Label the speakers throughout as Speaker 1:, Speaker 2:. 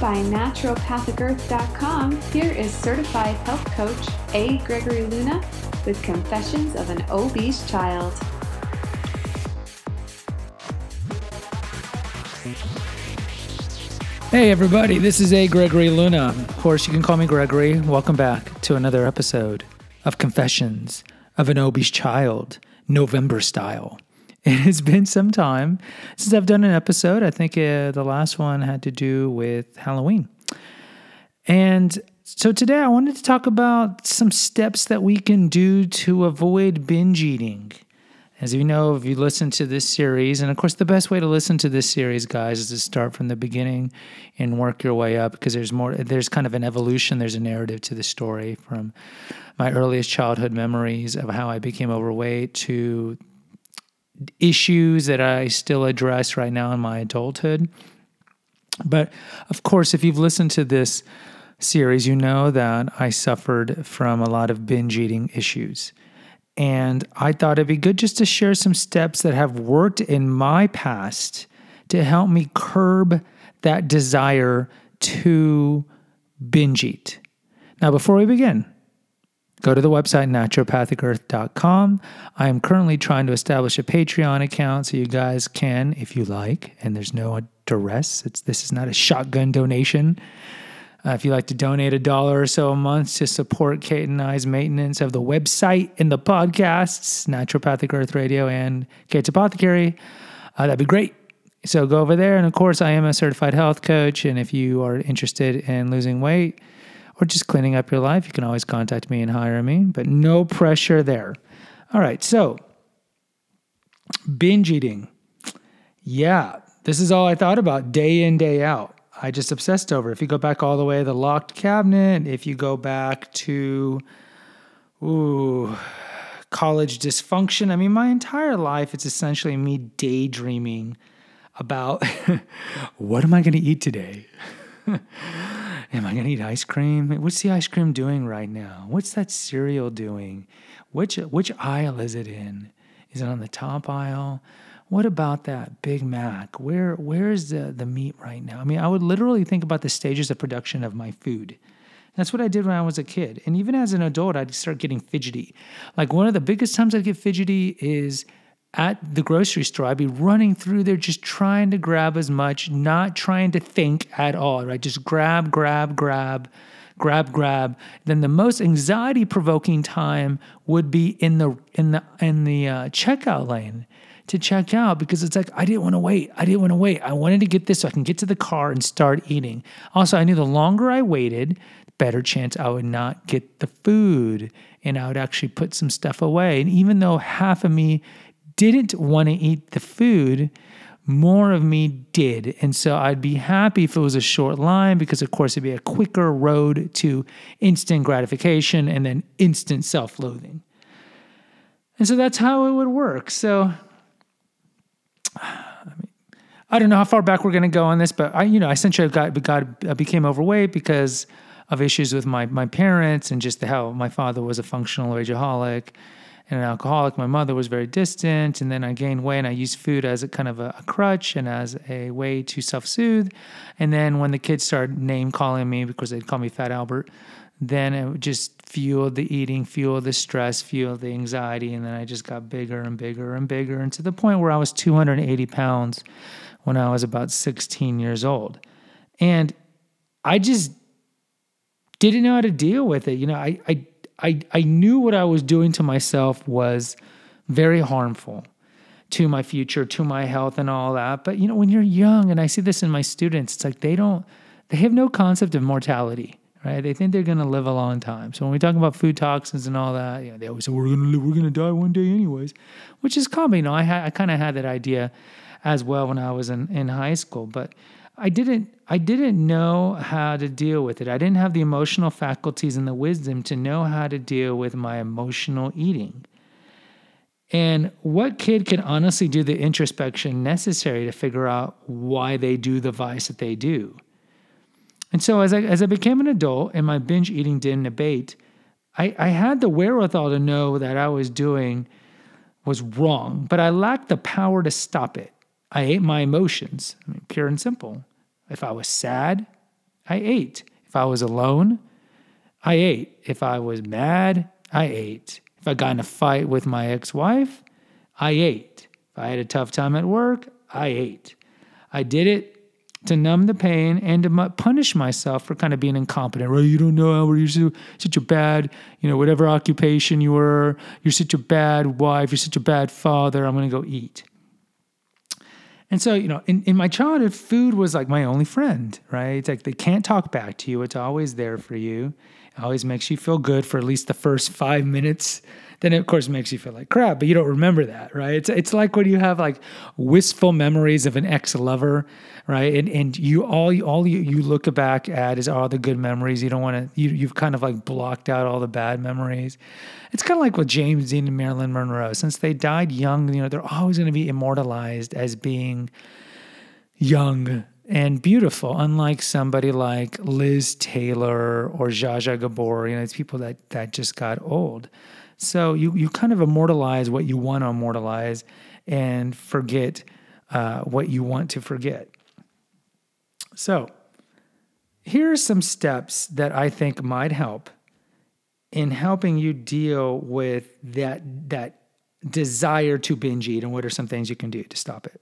Speaker 1: by naturopathicearth.com, here is certified health coach A. Gregory Luna with Confessions of an Obese Child.
Speaker 2: Hey, everybody, this is A. Gregory Luna. Of course, you can call me Gregory. Welcome back to another episode of Confessions of an Obese Child, November style. It has been some time since I've done an episode. I think uh, the last one had to do with Halloween. And so today I wanted to talk about some steps that we can do to avoid binge eating. As you know, if you listen to this series, and of course, the best way to listen to this series, guys, is to start from the beginning and work your way up because there's more, there's kind of an evolution, there's a narrative to the story from my earliest childhood memories of how I became overweight to issues that I still address right now in my adulthood. But of course, if you've listened to this series, you know that I suffered from a lot of binge eating issues. And I thought it'd be good just to share some steps that have worked in my past to help me curb that desire to binge eat. Now, before we begin, go to the website naturopathicearth.com. I am currently trying to establish a Patreon account so you guys can, if you like, and there's no duress. It's this is not a shotgun donation. Uh, if you'd like to donate a dollar or so a month to support Kate and I's maintenance of the website and the podcasts, Naturopathic Earth Radio and Kate's Apothecary, uh, that'd be great. So go over there. And of course, I am a certified health coach. And if you are interested in losing weight or just cleaning up your life, you can always contact me and hire me, but no pressure there. All right. So, binge eating. Yeah, this is all I thought about day in, day out. I just obsessed over. If you go back all the way to the locked cabinet, if you go back to ooh, college dysfunction, I mean, my entire life it's essentially me daydreaming about what am I going to eat today? am I going to eat ice cream? What's the ice cream doing right now? What's that cereal doing? Which which aisle is it in? Is it on the top aisle? what about that Big Mac? Where where's the the meat right now? I mean, I would literally think about the stages of production of my food. That's what I did when I was a kid. And even as an adult, I'd start getting fidgety. Like one of the biggest times I'd get fidgety is at the grocery store. I'd be running through there just trying to grab as much, not trying to think at all, right? Just grab, grab, grab, grab, grab. Then the most anxiety provoking time would be in the in the in the uh, checkout lane to check out because it's like I didn't want to wait. I didn't want to wait. I wanted to get this so I can get to the car and start eating. Also, I knew the longer I waited, better chance I would not get the food and I would actually put some stuff away. And even though half of me didn't want to eat the food, more of me did. And so I'd be happy if it was a short line because, of course, it'd be a quicker road to instant gratification and then instant self loathing. And so that's how it would work. So I mean, I don't know how far back we're going to go on this, but I, you know, essentially got, got I became overweight because of issues with my my parents and just how my father was a functional rageaholic and an alcoholic. My mother was very distant, and then I gained weight and I used food as a kind of a, a crutch and as a way to self soothe. And then when the kids started name calling me because they'd call me Fat Albert, then it just fueled the eating, fueled the stress, fueled the anxiety. And then I just got bigger and bigger and bigger. And to the point where I was 280 pounds when I was about 16 years old. And I just didn't know how to deal with it. You know, I, I, I, I knew what I was doing to myself was very harmful to my future, to my health, and all that. But, you know, when you're young, and I see this in my students, it's like they don't, they have no concept of mortality right? They think they're going to live a long time. So when we talk about food toxins and all that, you know, they always say we're going to live, we're going to die one day anyways, which is common. You know, I ha- I kind of had that idea as well when I was in, in high school, but I didn't I didn't know how to deal with it. I didn't have the emotional faculties and the wisdom to know how to deal with my emotional eating. And what kid can honestly do the introspection necessary to figure out why they do the vice that they do? And so as I as I became an adult and my binge eating didn't abate, I, I had the wherewithal to know that I was doing was wrong, but I lacked the power to stop it. I ate my emotions. I mean, pure and simple. If I was sad, I ate. If I was alone, I ate. If I was mad, I ate. If I got in a fight with my ex wife, I ate. If I had a tough time at work, I ate. I did it to numb the pain and to punish myself for kind of being incompetent, right? You don't know how you're so, such a bad, you know, whatever occupation you were, you're such a bad wife, you're such a bad father, I'm going to go eat. And so, you know, in, in my childhood, food was like my only friend, right? It's like they can't talk back to you. It's always there for you. Always makes you feel good for at least the first five minutes then it of course makes you feel like crap, but you don't remember that, right? It's it's like when you have like wistful memories of an ex-lover, right? And and you all all you, you look back at is all the good memories. You don't want to you you've kind of like blocked out all the bad memories. It's kind of like with James Dean and Marilyn Monroe. Since they died young, you know, they're always going to be immortalized as being young and beautiful, unlike somebody like Liz Taylor or Zsa Zsa Gabor. You know, it's people that that just got old. So you you kind of immortalize what you want to immortalize and forget uh, what you want to forget. So here are some steps that I think might help in helping you deal with that that desire to binge eat and what are some things you can do to stop it.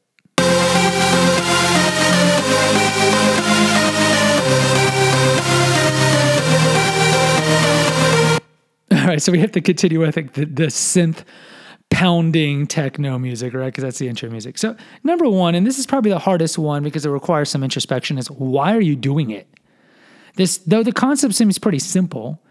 Speaker 2: All right, so we have to continue with the, the synth pounding techno music, right? Because that's the intro music. So, number one, and this is probably the hardest one because it requires some introspection, is why are you doing it? This, though the concept seems pretty simple,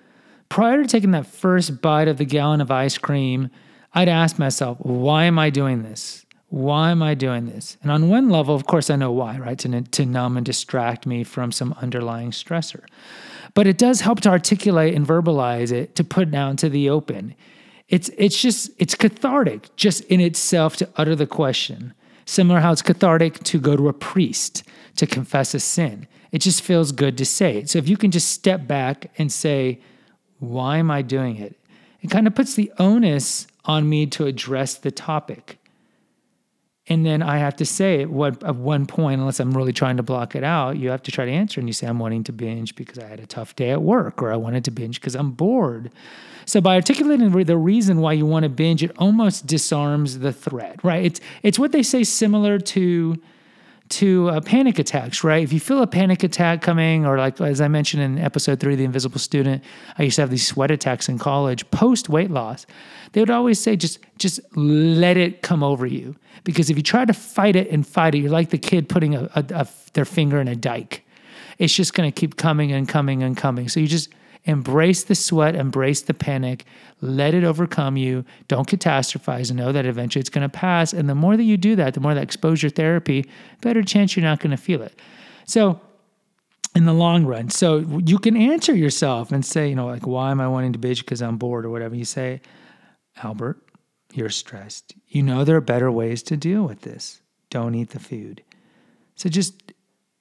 Speaker 2: prior to taking that first bite of the gallon of ice cream, I'd ask myself, why am I doing this? Why am I doing this? And on one level, of course, I know why, right? To, to numb and distract me from some underlying stressor. But it does help to articulate and verbalize it to put it out to the open. It's it's just it's cathartic just in itself to utter the question. Similar how it's cathartic to go to a priest to confess a sin. It just feels good to say it. So if you can just step back and say, why am I doing it? It kind of puts the onus on me to address the topic. And then I have to say at one, at one point, unless I'm really trying to block it out, you have to try to answer. And you say, I'm wanting to binge because I had a tough day at work, or I wanted to binge because I'm bored. So by articulating the reason why you want to binge, it almost disarms the threat, right? It's it's what they say similar to to uh, panic attacks, right? If you feel a panic attack coming, or like as I mentioned in episode three, The Invisible Student, I used to have these sweat attacks in college post weight loss. They would always say, just just let it come over you, because if you try to fight it and fight it, you're like the kid putting a, a, a their finger in a dike. It's just going to keep coming and coming and coming. So you just Embrace the sweat, embrace the panic, let it overcome you. Don't catastrophize know that eventually it's going to pass. And the more that you do that, the more that exposure therapy, better chance you're not going to feel it. So, in the long run, so you can answer yourself and say, you know, like, why am I wanting to binge because I'm bored or whatever? You say, Albert, you're stressed. You know there are better ways to deal with this. Don't eat the food. So just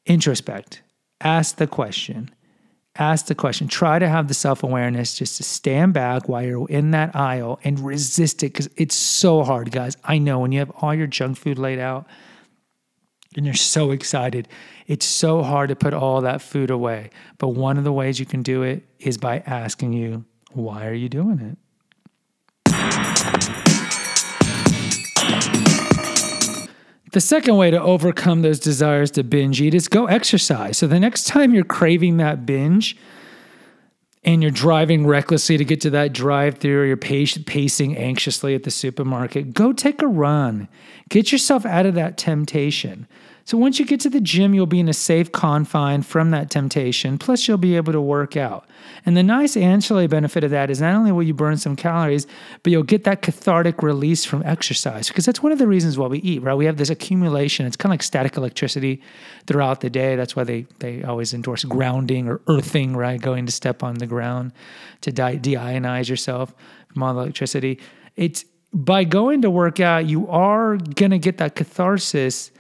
Speaker 2: introspect, ask the question ask the question. Try to have the self awareness just to stand back while you're in that aisle and resist it because it's so hard, guys. I know when you have all your junk food laid out and you're so excited, it's so hard to put all that food away. But one of the ways you can do it is by asking you, why are you doing it? The second way to overcome those desires to binge eat is go exercise. So the next time you're craving that binge and you're driving recklessly to get to that drive through or you're pacing anxiously at the supermarket, go take a run. Get yourself out of that temptation. So once you get to the gym, you'll be in a safe confine from that temptation. Plus, you'll be able to work out. And the nice ancillary benefit of that is not only will you burn some calories, but you'll get that cathartic release from exercise. Because that's one of the reasons why we eat, right? We have this accumulation. It's kind of like static electricity throughout the day. That's why they they always endorse grounding or earthing, right? Going to step on the ground to de- deionize yourself from all the electricity. It's by going to work out, you are gonna get that catharsis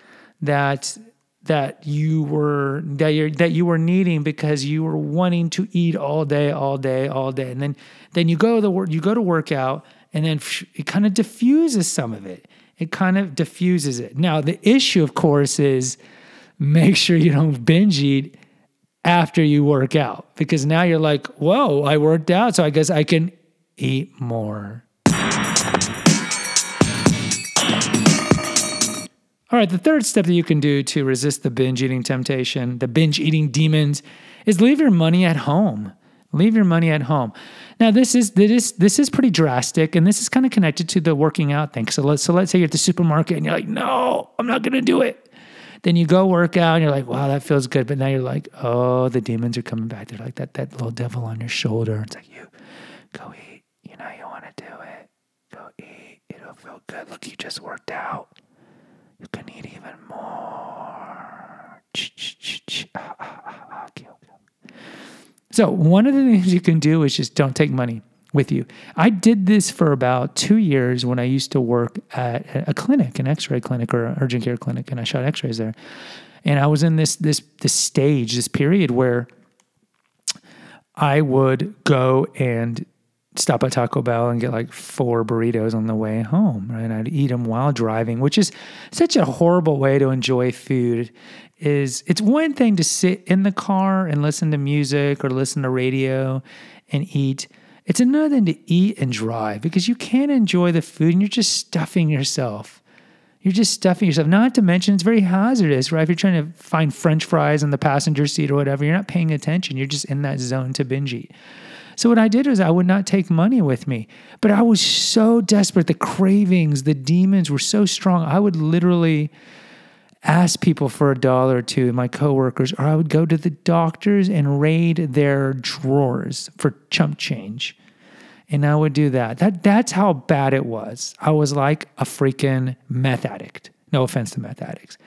Speaker 2: that that you were that you that you were needing because you were wanting to eat all day, all day, all day, and then then you go to the you go to work out, and then it kind of diffuses some of it. It kind of diffuses it. Now the issue, of course, is make sure you don't binge eat after you work out because now you're like, whoa, I worked out. So I guess I can eat more. All right, the third step that you can do to resist the binge eating temptation, the binge eating demons, is leave your money at home. Leave your money at home. Now, this is this is this is pretty drastic, and this is kind of connected to the working out thing. So let's so let's say you're at the supermarket and you're like, no, I'm not gonna do it. Then you go work out and you're like, wow, that feels good. But now you're like, oh, the demons are coming back. They're like that that little devil on your shoulder. It's like you go eat. You know you want to do it. Go eat. It'll feel good. Look, you just worked out. You can eat even more. So, one of the things you can do is just don't take money with you. I did this for about two years when I used to work at a clinic, an X-ray clinic or an urgent care clinic, and I shot X-rays there. And I was in this this this stage, this period where I would go and stop at Taco Bell and get like four burritos on the way home, right? I'd eat them while driving, which is such a horrible way to enjoy food. Is it's one thing to sit in the car and listen to music or listen to radio and eat. It's another thing to eat and drive because you can't enjoy the food and you're just stuffing yourself. You're just stuffing yourself. Not to mention, it's very hazardous, right? If you're trying to find French fries in the passenger seat or whatever, you're not paying attention. You're just in that zone to binge eat. So what I did was I would not take money with me, but I was so desperate. The cravings, the demons were so strong. I would literally ask people for a dollar or two, my coworkers, or I would go to the doctors and raid their drawers for chump change. And I would do that. That that's how bad it was. I was like a freaking meth addict. No offense to meth addicts.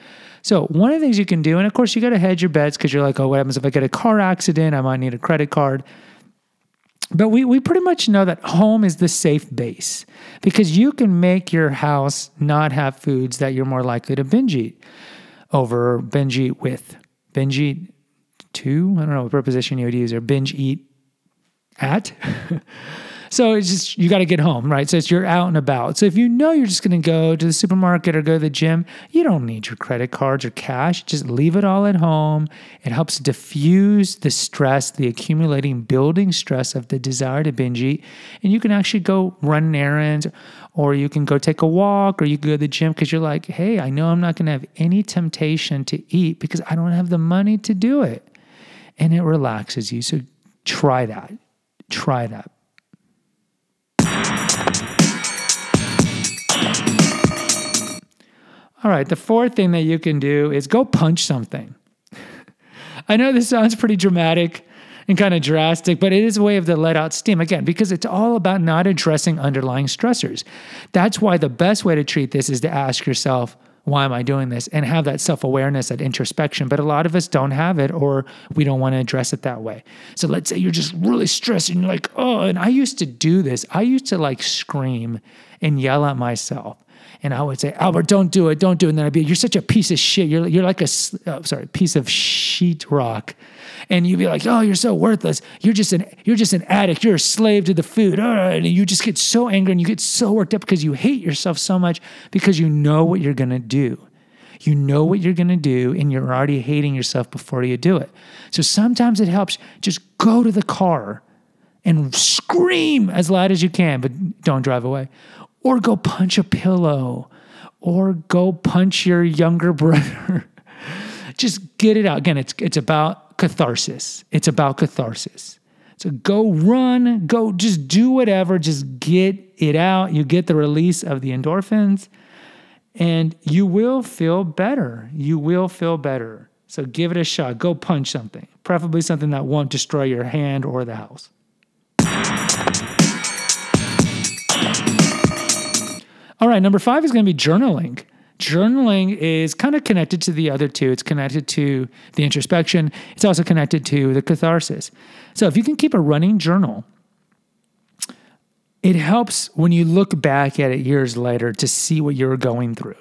Speaker 2: So one of the things you can do, and of course you got to hedge your bets because you're like, oh, what happens if I get a car accident? I might need a credit card but we, we pretty much know that home is the safe base because you can make your house not have foods that you're more likely to binge eat over binge eat with. Binge eat to, I don't know what preposition you would use, or binge eat at. So it's just, you got to get home, right? So it's you're out and about. So if you know you're just going to go to the supermarket or go to the gym, you don't need your credit cards or cash. Just leave it all at home. It helps diffuse the stress, the accumulating, building stress of the desire to binge eat. And you can actually go run errands or you can go take a walk or you can go to the gym because you're like, hey, I know I'm not going to have any temptation to eat because I don't have the money to do it. And it relaxes you. So try that. Try that. All right, the fourth thing that you can do is go punch something. I know this sounds pretty dramatic and kind of drastic, but it is a way of to let out steam again because it's all about not addressing underlying stressors. That's why the best way to treat this is to ask yourself, why am I doing this? And have that self awareness, that introspection. But a lot of us don't have it or we don't want to address it that way. So let's say you're just really stressed and you're like, oh, and I used to do this. I used to like scream and yell at myself and I would say, Albert, don't do it, don't do it. And then I'd be, you're such a piece of shit. You're, you're like a, oh, sorry, piece of sheet rock. And you'd be like, oh, you're so worthless. You're just an, you're just an addict. You're a slave to the food. Uh, and you just get so angry and you get so worked up because you hate yourself so much because you know what you're going to do. You know what you're going to do, and you're already hating yourself before you do it. So sometimes it helps just go to the car and scream as loud as you can, but don't drive away or go punch a pillow or go punch your younger brother. Just get it out. Again, it's it's about catharsis. It's about catharsis. So go run, go just do whatever, just get it out. You get the release of the endorphins and you will feel better. You will feel better. So give it a shot. Go punch something, preferably something that won't destroy your hand or the house. All right, number five is going to be journaling. Journaling is kind of connected to the other two. It's connected to the introspection, it's also connected to the catharsis. So if you can keep a running journal, it helps when you look back at it years later to see what you're going through.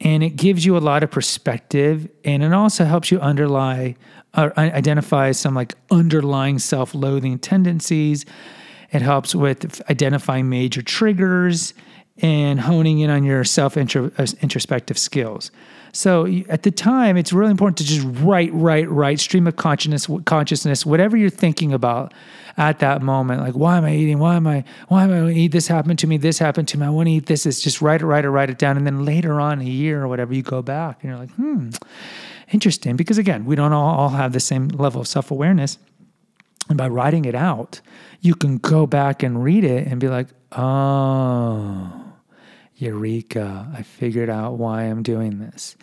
Speaker 2: And it gives you a lot of perspective and it also helps you underlie or identify some like underlying self-loathing tendencies. It helps with identifying major triggers and honing in on your self introspective skills. So at the time, it's really important to just write, write, write, stream of consciousness, consciousness, whatever you're thinking about at that moment. Like, why am I eating? Why am I? Why am I to eat? This happened to me. This happened to me. I want to eat this. It's just write it, write it, write it down, and then later on, a year or whatever, you go back and you're like, hmm, interesting. Because again, we don't all, all have the same level of self awareness, and by writing it out, you can go back and read it and be like, oh Eureka, I figured out why I'm doing this.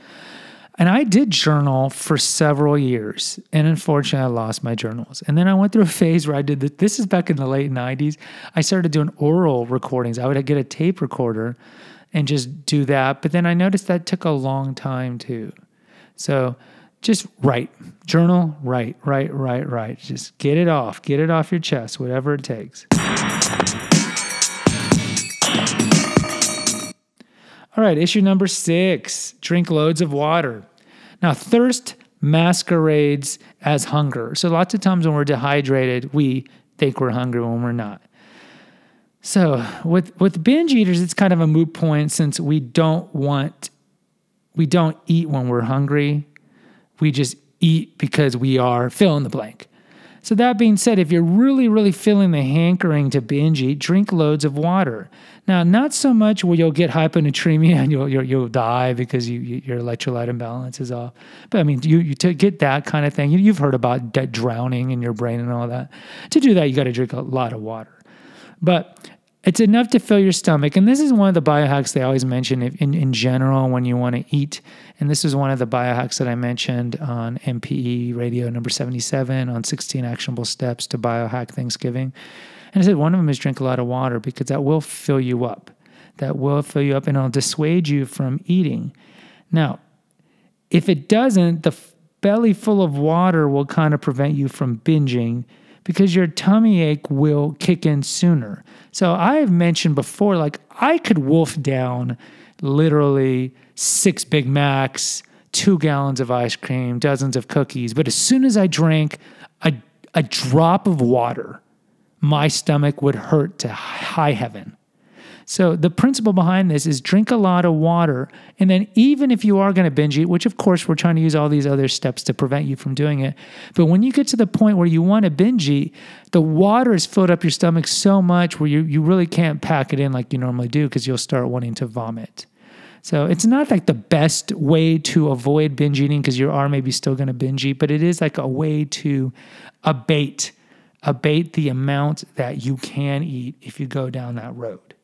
Speaker 2: And I did journal for several years. And unfortunately, I lost my journals. And then I went through a phase where I did this. This is back in the late 90s. I started doing oral recordings. I would get a tape recorder and just do that. But then I noticed that took a long time too. So just write, journal, write, write, write, write. Just get it off, get it off your chest, whatever it takes. All right, issue number six drink loads of water. Now, thirst masquerades as hunger. So, lots of times when we're dehydrated, we think we're hungry when we're not. So, with, with binge eaters, it's kind of a moot point since we don't want, we don't eat when we're hungry. We just eat because we are fill in the blank. So, that being said, if you're really, really feeling the hankering to binge eat, drink loads of water. Now, not so much where you'll get hyponatremia and you'll, you'll, you'll die because you, you, your electrolyte imbalance is off. But I mean, you, you to get that kind of thing, you, have heard about drowning in your brain and all that. To do that, you got to drink a lot of water. But it's enough to fill your stomach. And this is one of the biohacks they always mention in, in general when you want to eat. And this is one of the biohacks that I mentioned on NPE radio number 77 on 16 actionable steps to biohack Thanksgiving. And I said one of them is drink a lot of water because that will fill you up. That will fill you up and it'll dissuade you from eating. Now, if it doesn't, the belly full of water will kind of prevent you from binging because your tummy ache will kick in sooner. So I've mentioned before, like I could wolf down literally six Big Macs, two gallons of ice cream, dozens of cookies. But as soon as I drank a, a drop of water, my stomach would hurt to high heaven. So the principle behind this is drink a lot of water. And then even if you are going to binge eat, which of course we're trying to use all these other steps to prevent you from doing it. But when you get to the point where you want to binge eat, the water has filled up your stomach so much where you, you really can't pack it in like you normally do because you'll start wanting to vomit. So it's not like the best way to avoid binge eating because you are maybe still going to binge eat, but it is like a way to abate abate the amount that you can eat if you go down that road.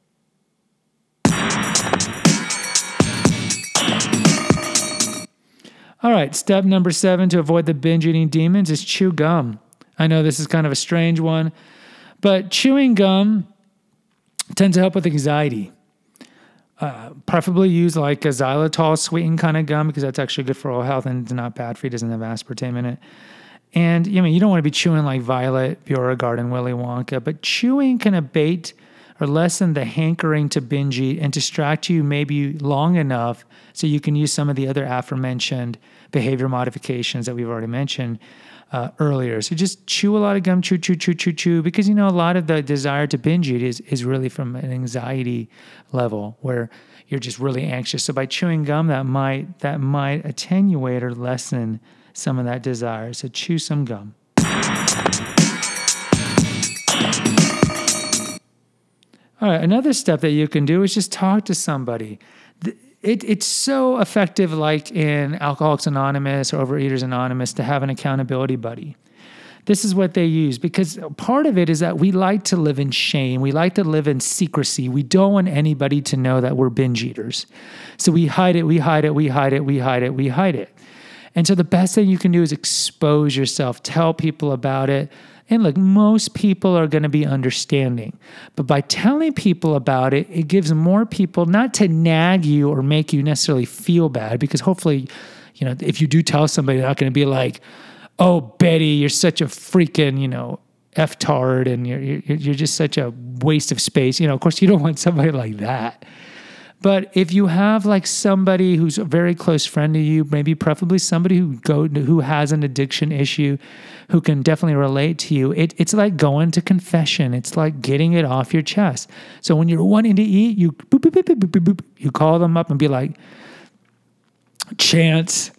Speaker 2: All right, step number seven to avoid the binge eating demons is chew gum. I know this is kind of a strange one, but chewing gum tends to help with anxiety. Uh, preferably use like a xylitol sweetened kind of gum because that's actually good for oral health and it's not bad for you. Doesn't have aspartame in it. And I mean, you don't want to be chewing like Violet, Beauregarde, Willy Wonka, but chewing can abate or lessen the hankering to binge eat and distract you maybe long enough so you can use some of the other aforementioned behavior modifications that we've already mentioned uh, earlier. So just chew a lot of gum, chew, chew, chew, chew, chew, because you know a lot of the desire to binge eat is is really from an anxiety level where you're just really anxious. So by chewing gum, that might that might attenuate or lessen some of that desire. So chew some gum. All right, another step that you can do is just talk to somebody. It, it's so effective, like in Alcoholics Anonymous or Overeaters Anonymous, to have an accountability buddy. This is what they use because part of it is that we like to live in shame. We like to live in secrecy. We don't want anybody to know that we're binge eaters. So we hide it, we hide it, we hide it, we hide it, we hide it. And so the best thing you can do is expose yourself, tell people about it, and look, most people are going to be understanding. But by telling people about it, it gives more people not to nag you or make you necessarily feel bad, because hopefully, you know, if you do tell somebody, they're not going to be like, oh, Betty, you're such a freaking, you know, F tard and you're, you're, you're just such a waste of space. You know, of course, you don't want somebody like that. But if you have like somebody who's a very close friend to you, maybe preferably somebody who go who has an addiction issue, who can definitely relate to you, it, it's like going to confession. It's like getting it off your chest. So when you're wanting to eat, you boop, boop, boop, you call them up and be like, Chance,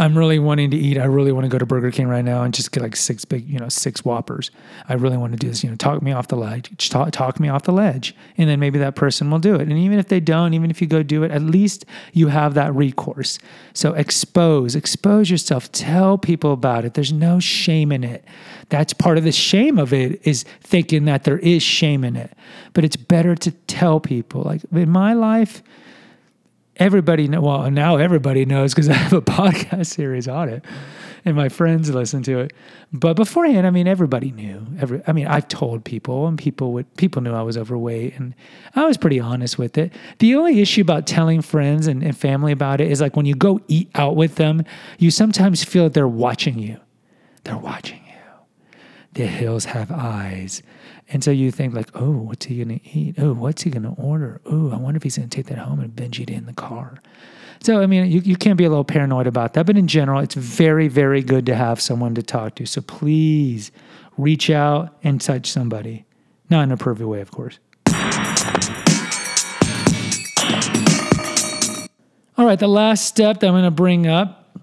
Speaker 2: I'm really wanting to eat. I really want to go to Burger King right now and just get like six big, you know, six Whoppers. I really want to do this. You know, talk me off the ledge. Talk, talk me off the ledge, and then maybe that person will do it. And even if they don't, even if you go do it, at least you have that recourse. So expose, expose yourself. Tell people about it. There's no shame in it. That's part of the shame of it is thinking that there is shame in it. But it's better to tell people. Like in my life everybody know well now everybody knows because i have a podcast series on it and my friends listen to it. But beforehand i mean everybody knew. Every i mean i've told people and people would people knew i was overweight and i was pretty honest with it. The only issue about telling friends and, and family about it is like when you go eat out with them you sometimes feel that they're watching you. They're watching you. The hills have eyes and so you think like, oh, what's he gonna eat? Oh, what's he gonna order? Oh, I wonder if he's gonna take that home and binge it in the car. So I mean, you, you can be a little paranoid about that, but in general, it's very, very good to have someone to talk to. So please reach out and touch somebody. Not in a pervy way, of course. All right, the last step that I'm going to bring up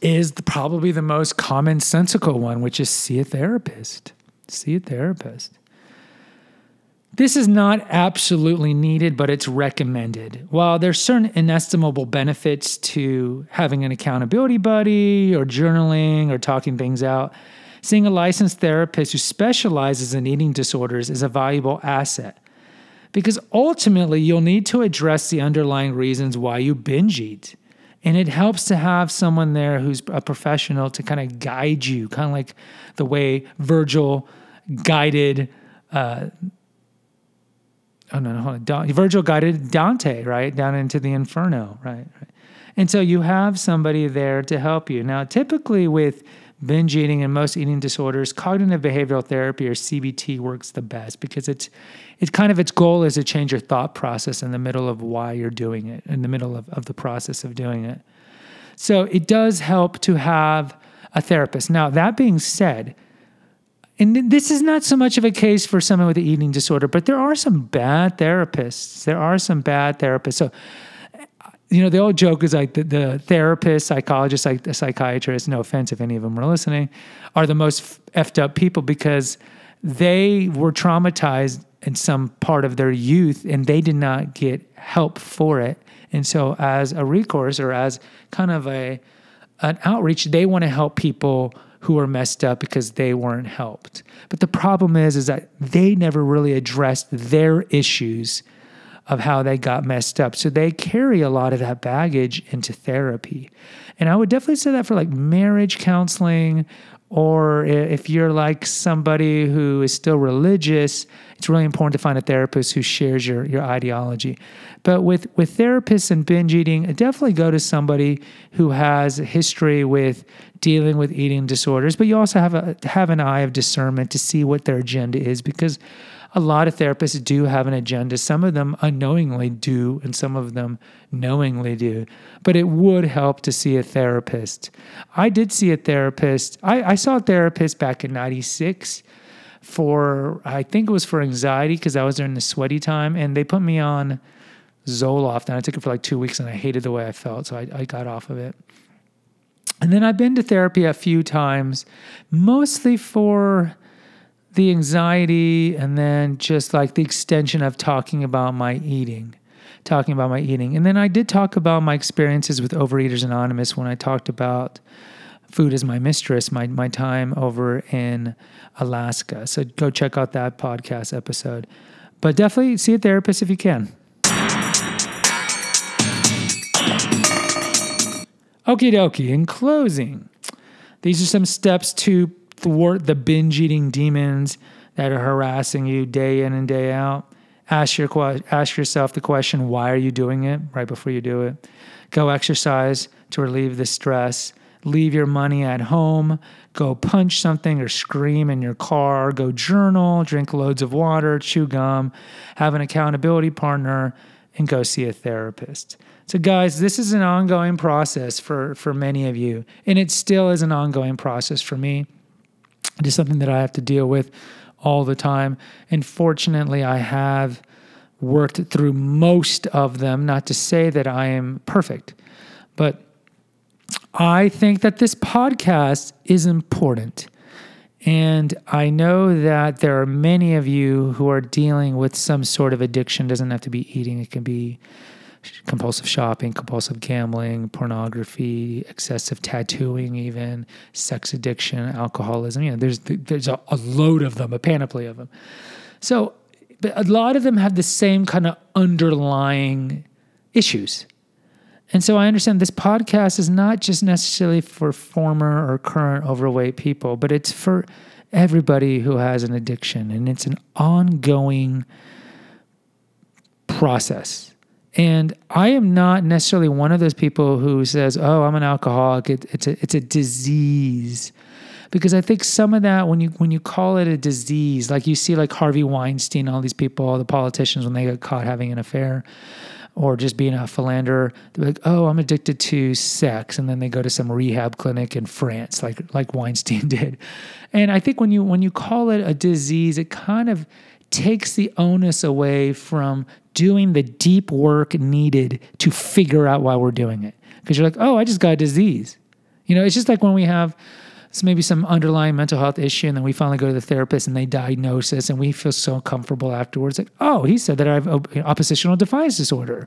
Speaker 2: is the, probably the most commonsensical one, which is see a therapist see a therapist. This is not absolutely needed, but it's recommended. While there's certain inestimable benefits to having an accountability buddy or journaling or talking things out, seeing a licensed therapist who specializes in eating disorders is a valuable asset. Because ultimately, you'll need to address the underlying reasons why you binge eat. And it helps to have someone there who's a professional to kind of guide you, kind of like the way Virgil guided. Uh, oh no, no, hold on. Virgil guided Dante right down into the inferno, right, right. And so you have somebody there to help you. Now, typically with binge eating and most eating disorders, cognitive behavioral therapy or CBT works the best because it's it's kind of its goal is to change your thought process in the middle of why you're doing it, in the middle of, of the process of doing it. So it does help to have a therapist. Now, that being said, and this is not so much of a case for someone with an eating disorder, but there are some bad therapists. There are some bad therapists. So, you know, the old joke is like the, the therapist, psychologist, like the psychiatrist, no offense if any of them are listening, are the most effed up people because they were traumatized in some part of their youth and they did not get help for it. And so, as a recourse or as kind of a an outreach, they want to help people who are messed up because they weren't helped. But the problem is is that they never really addressed their issues of how they got messed up. So they carry a lot of that baggage into therapy. And I would definitely say that for like marriage counseling or if you're like somebody who is still religious, it's really important to find a therapist who shares your, your ideology. But with, with therapists and binge eating, definitely go to somebody who has a history with dealing with eating disorders, but you also have a have an eye of discernment to see what their agenda is because a lot of therapists do have an agenda. Some of them unknowingly do, and some of them knowingly do. But it would help to see a therapist. I did see a therapist. I, I saw a therapist back in 96 for, I think it was for anxiety because I was during the sweaty time, and they put me on Zoloft, and I took it for like two weeks, and I hated the way I felt, so I, I got off of it. And then I've been to therapy a few times, mostly for the anxiety and then just like the extension of talking about my eating talking about my eating. And then i did talk about my experiences with overeaters anonymous when i talked about food as my mistress my, my time over in alaska. So go check out that podcast episode. But definitely see a therapist if you can. Okie dokie. In closing, these are some steps to thwart the binge eating demons that are harassing you day in and day out. Ask your ask yourself the question, why are you doing it? Right before you do it. Go exercise to relieve the stress. Leave your money at home. Go punch something or scream in your car. Go journal. Drink loads of water. Chew gum. Have an accountability partner and go see a therapist. So, guys, this is an ongoing process for, for many of you, and it still is an ongoing process for me. It is something that I have to deal with all the time. And fortunately, I have worked through most of them, not to say that I am perfect, but I think that this podcast is important. And I know that there are many of you who are dealing with some sort of addiction. It doesn't have to be eating, it can be compulsive shopping, compulsive gambling, pornography, excessive tattooing, even sex addiction, alcoholism. You know, there's there's a, a load of them, a panoply of them. So, but a lot of them have the same kind of underlying issues. And so I understand this podcast is not just necessarily for former or current overweight people, but it's for everybody who has an addiction and it's an ongoing process. And I am not necessarily one of those people who says, "Oh, I'm an alcoholic. It, it's a it's a disease," because I think some of that when you when you call it a disease, like you see like Harvey Weinstein, all these people, all the politicians when they get caught having an affair, or just being a philanderer, they're like, "Oh, I'm addicted to sex," and then they go to some rehab clinic in France, like like Weinstein did. And I think when you when you call it a disease, it kind of takes the onus away from doing the deep work needed to figure out why we're doing it. Because you're like, "Oh, I just got a disease." You know, it's just like when we have so maybe some underlying mental health issue, and then we finally go to the therapist and they diagnose us, and we feel so comfortable afterwards. Like, oh, he said that I have oppositional defiance disorder,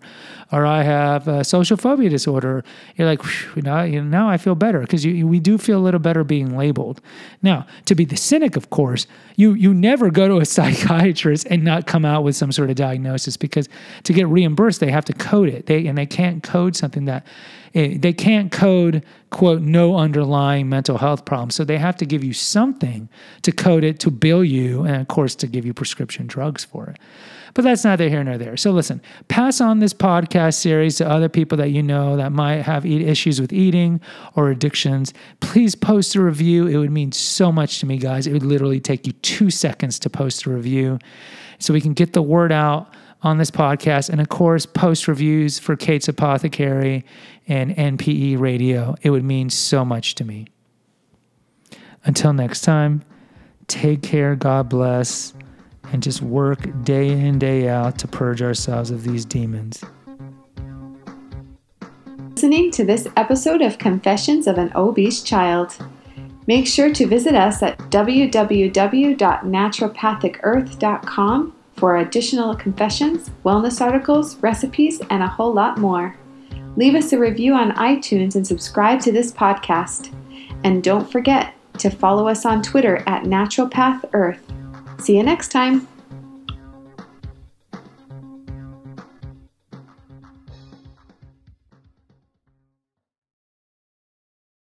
Speaker 2: or I have a social phobia disorder. You're like, now, you know, now I feel better because we do feel a little better being labeled. Now, to be the cynic, of course, you you never go to a psychiatrist and not come out with some sort of diagnosis because to get reimbursed, they have to code it. They and they can't code something that Eh, they can't code quote no underlying mental health problem. So they have to give you something to code it to bill you and of course to give you prescription drugs for it. But that's neither here nor there. So listen pass on this podcast series to other people that you know that might have issues with eating or addictions. Please post a review. It would mean so much to me guys. It would literally take you two seconds to post a review so we can get the word out on this podcast and of course post reviews for kate's apothecary and NPE radio. It would mean so much to me. Until next time, take care, God bless, and just work day in, day out to purge ourselves of these demons.
Speaker 1: Listening to this episode of Confessions of an Obese Child. Make sure to visit us at www.naturopathicearth.com for additional confessions, wellness articles, recipes, and a whole lot more. Leave us a review on iTunes and subscribe to this podcast. And don't forget to follow us on Twitter at Naturopath Earth. See you next time.